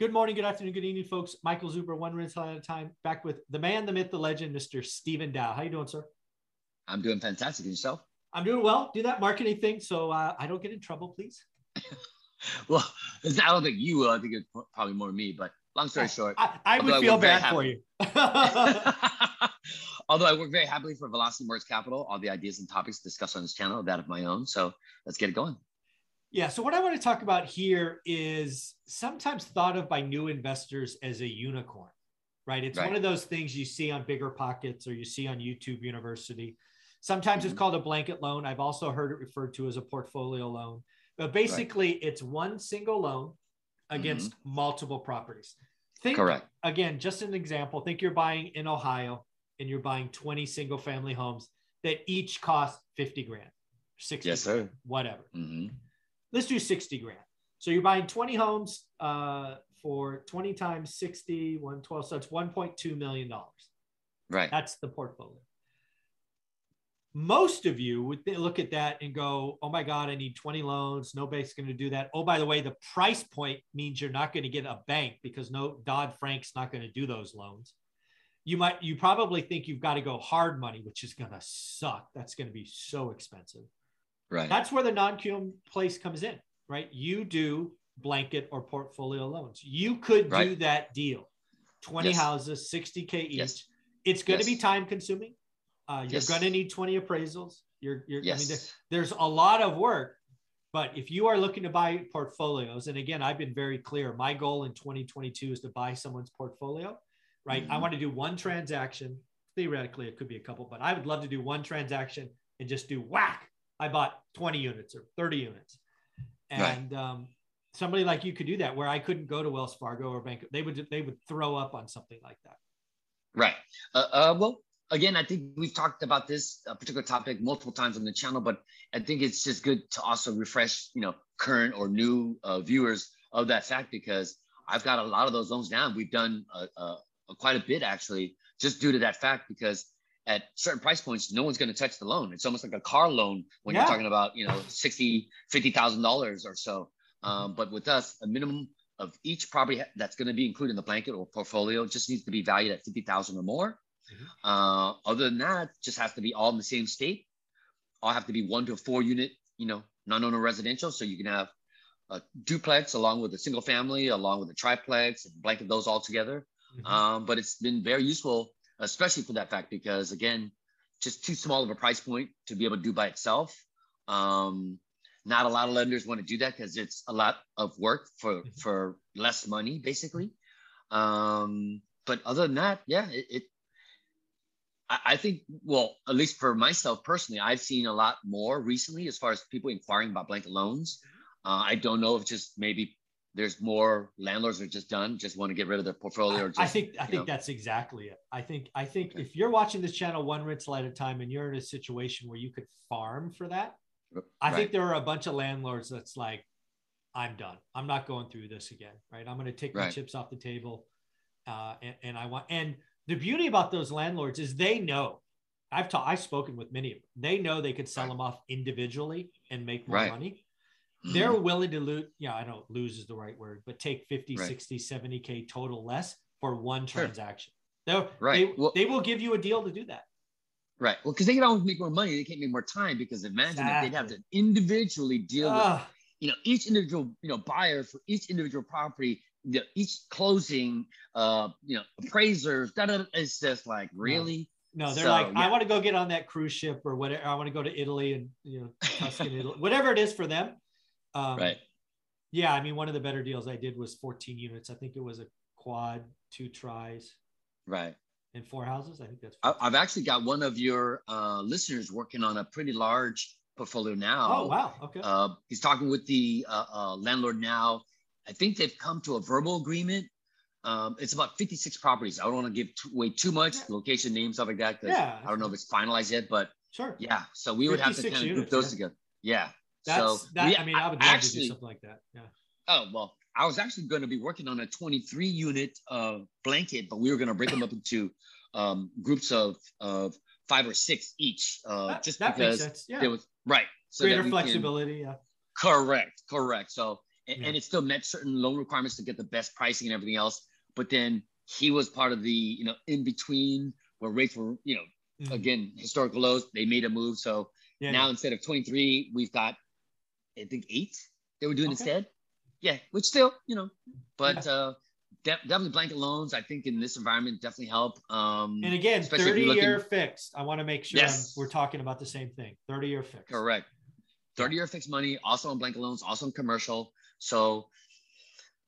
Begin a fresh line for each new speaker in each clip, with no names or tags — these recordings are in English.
Good morning, good afternoon, good evening, folks. Michael Zuber, one rental at a time, back with the man, the myth, the legend, Mr. Stephen Dow. How you doing, sir?
I'm doing fantastic. And yourself?
I'm doing well. Do that marketing thing so uh, I don't get in trouble, please.
well, I don't think you will. I think it's probably more me. But long story short,
I, I would feel bad for you.
although I work very happily for Velocity Mortgage Capital, all the ideas and topics discussed on this channel, are that of my own. So let's get it going.
Yeah. So what I want to talk about here is sometimes thought of by new investors as a unicorn, right? It's right. one of those things you see on BiggerPockets or you see on YouTube University. Sometimes mm-hmm. it's called a blanket loan. I've also heard it referred to as a portfolio loan. But basically, right. it's one single loan against mm-hmm. multiple properties. Think, Correct. Again, just an example. Think you're buying in Ohio and you're buying 20 single family homes that each cost 50 grand, 60
yes, sir.
whatever. Mm-hmm. Let's do 60 grand. So you're buying 20 homes uh, for 20 times 60, 112. So it's $1.2 million.
Right.
That's the portfolio. Most of you would look at that and go, oh my God, I need 20 loans. No bank's going to do that. Oh, by the way, the price point means you're not going to get a bank because no Dodd Frank's not going to do those loans you might you probably think you've got to go hard money which is going to suck that's going to be so expensive
right
that's where the non-QM place comes in right you do blanket or portfolio loans you could right. do that deal 20 yes. houses 60k each yes. it's going yes. to be time consuming uh, you're going to need 20 appraisals you're, you're yes. i mean there, there's a lot of work but if you are looking to buy portfolios and again i've been very clear my goal in 2022 is to buy someone's portfolio right? Mm-hmm. I want to do one transaction. Theoretically, it could be a couple, but I would love to do one transaction and just do whack. I bought 20 units or 30 units. And right. um, somebody like you could do that where I couldn't go to Wells Fargo or bank. They would, they would throw up on something like that.
Right. Uh, uh, well, again, I think we've talked about this uh, particular topic multiple times on the channel, but I think it's just good to also refresh, you know, current or new uh, viewers of that fact because I've got a lot of those loans down. We've done a, a, quite a bit actually, just due to that fact because at certain price points, no one's going to touch the loan. It's almost like a car loan when yeah. you're talking about, you know, 60, $50,000 or so. Um, but with us, a minimum of each property that's going to be included in the blanket or portfolio just needs to be valued at 50,000 or more. Mm-hmm. Uh, other than that, just has to be all in the same state. All have to be one to four unit, you know, non-owner residential. So you can have a duplex along with a single family, along with a triplex and blanket those all together. Mm-hmm. Um, but it's been very useful, especially for that fact, because again, just too small of a price point to be able to do by itself. Um, not a lot of lenders want to do that because it's a lot of work for mm-hmm. for less money, basically. Um, but other than that, yeah, it, it I, I think, well, at least for myself personally, I've seen a lot more recently as far as people inquiring about blanket loans. Mm-hmm. Uh, I don't know if just maybe there's more landlords are just done, just want to get rid of their portfolio. Just,
I think I think know. that's exactly it. I think I think okay. if you're watching this channel one rental at a time and you're in a situation where you could farm for that, I right. think there are a bunch of landlords that's like, I'm done. I'm not going through this again. Right. I'm going to take right. my chips off the table. Uh, and, and I want and the beauty about those landlords is they know. I've taught I've spoken with many of them. They know they could sell right. them off individually and make more money they're mm-hmm. willing to lose yeah i don't lose is the right word but take 50 right. 60 70k total less for one transaction sure. right they, well, they will give you a deal to do that
right well because they can always make more money they can't make more time because imagine exactly. if they'd have to individually deal uh, with you know each individual you know buyer for each individual property you know, each closing uh you know appraisers da, da, it's just like really
no, they're so, like, yeah. I want to go get on that cruise ship or whatever. I want to go to Italy and you know, Tuscan Italy, whatever it is for them.
Um, right.
Yeah, I mean, one of the better deals I did was 14 units. I think it was a quad, two tries.
Right.
And four houses. I think that's.
I've actually got one of your uh, listeners working on a pretty large portfolio now.
Oh wow! Okay.
Uh, he's talking with the uh, uh landlord now. I think they've come to a verbal agreement. Um, it's about 56 properties. I don't want to give away too much yeah. location names, stuff like that. Yeah. I don't know if it's finalized yet, but
sure.
Yeah. So we would have to kind of group those yeah. together. Yeah.
That's
so
that. We, I mean, I would love actually, to do something like that. Yeah. Oh
well, I was actually going to be working on a 23 unit uh, blanket, but we were going to break them up into um, groups of of five or six each, uh, that, just that because yeah. there was right.
So greater flexibility. Can, yeah.
Correct. Correct. So and, yeah. and it still met certain loan requirements to get the best pricing and everything else. But then he was part of the you know in between where rates were you know mm-hmm. again historical lows. They made a move, so yeah, now instead of 23, we've got I think eight they were doing okay. instead. Yeah, which still you know, but yeah. uh, de- definitely blanket loans. I think in this environment definitely help. Um,
and again, 30 year fixed. I want to make sure yes. we're talking about the same thing. 30 year fixed.
Correct. 30 year fixed money, also on blanket loans, also on commercial. So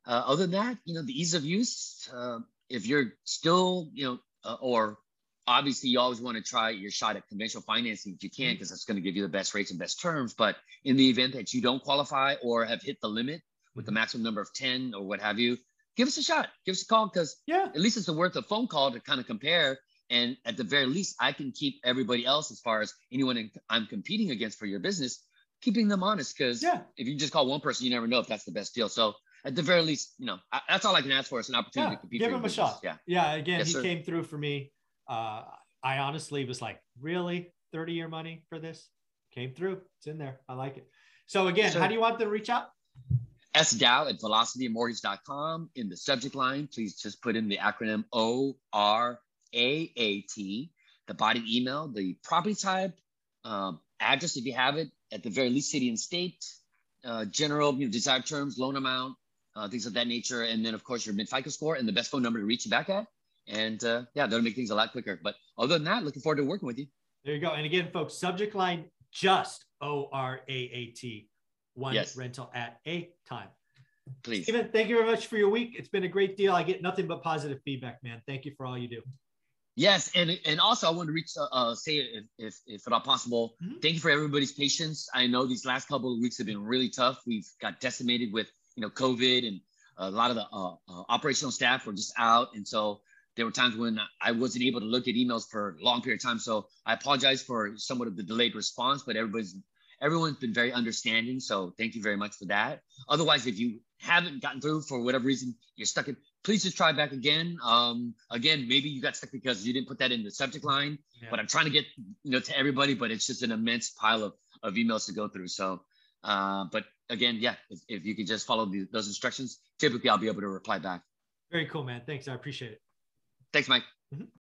uh, other than that, you know, the ease of use, uh, if you're still, you know, uh, or obviously you always want to try your shot at conventional financing if you can, because mm-hmm. that's going to give you the best rates and best terms. But in the event that you don't qualify or have hit the limit with the mm-hmm. maximum number of 10 or what have you, give us a shot, give us a call because yeah, at least it's worth a phone call to kind of compare. And at the very least, I can keep everybody else as far as anyone I'm competing against for your business, keeping them honest. Because yeah. if you just call one person, you never know if that's the best deal. So at the very least, you know, I, that's all I can ask for is an opportunity
yeah, to compete. Give him a business. shot. Yeah. Yeah. Again, yes, he sir. came through for me. Uh, I honestly was like, really 30 year money for this came through. It's in there. I like it. So again, yes, how do you want them to reach out?
S Dow at velocitymortgage.com. In the subject line, please just put in the acronym O R A A T, the body email, the property type, um, address if you have it, at the very least, city and state, uh, general you know, desired terms, loan amount, uh, things of that nature. And then, of course, your mid FICO score and the best phone number to reach you back at. And uh, yeah, that'll make things a lot quicker. But other than that, looking forward to working with you.
There you go. And again, folks, subject line just O R A A T, one yes. rental at a time.
Please.
Steven, thank you very much for your week. It's been a great deal. I get nothing but positive feedback, man. Thank you for all you do.
Yes, and and also I want to reach uh, uh say if, if if at all possible, mm-hmm. thank you for everybody's patience. I know these last couple of weeks have been really tough. We've got decimated with you know COVID, and a lot of the uh, uh, operational staff were just out, and so there were times when I wasn't able to look at emails for a long period of time. So I apologize for somewhat of the delayed response, but everybody's everyone's been very understanding. So thank you very much for that. Otherwise, if you haven't gotten through for whatever reason, you're stuck in, please just try back again. Um, again, maybe you got stuck because you didn't put that in the subject line, yeah. but I'm trying to get, you know, to everybody, but it's just an immense pile of, of emails to go through. So, uh, but again, yeah, if, if you could just follow the, those instructions, typically I'll be able to reply back.
Very cool, man. Thanks. I appreciate it.
Thanks, Mike. Mm-hmm.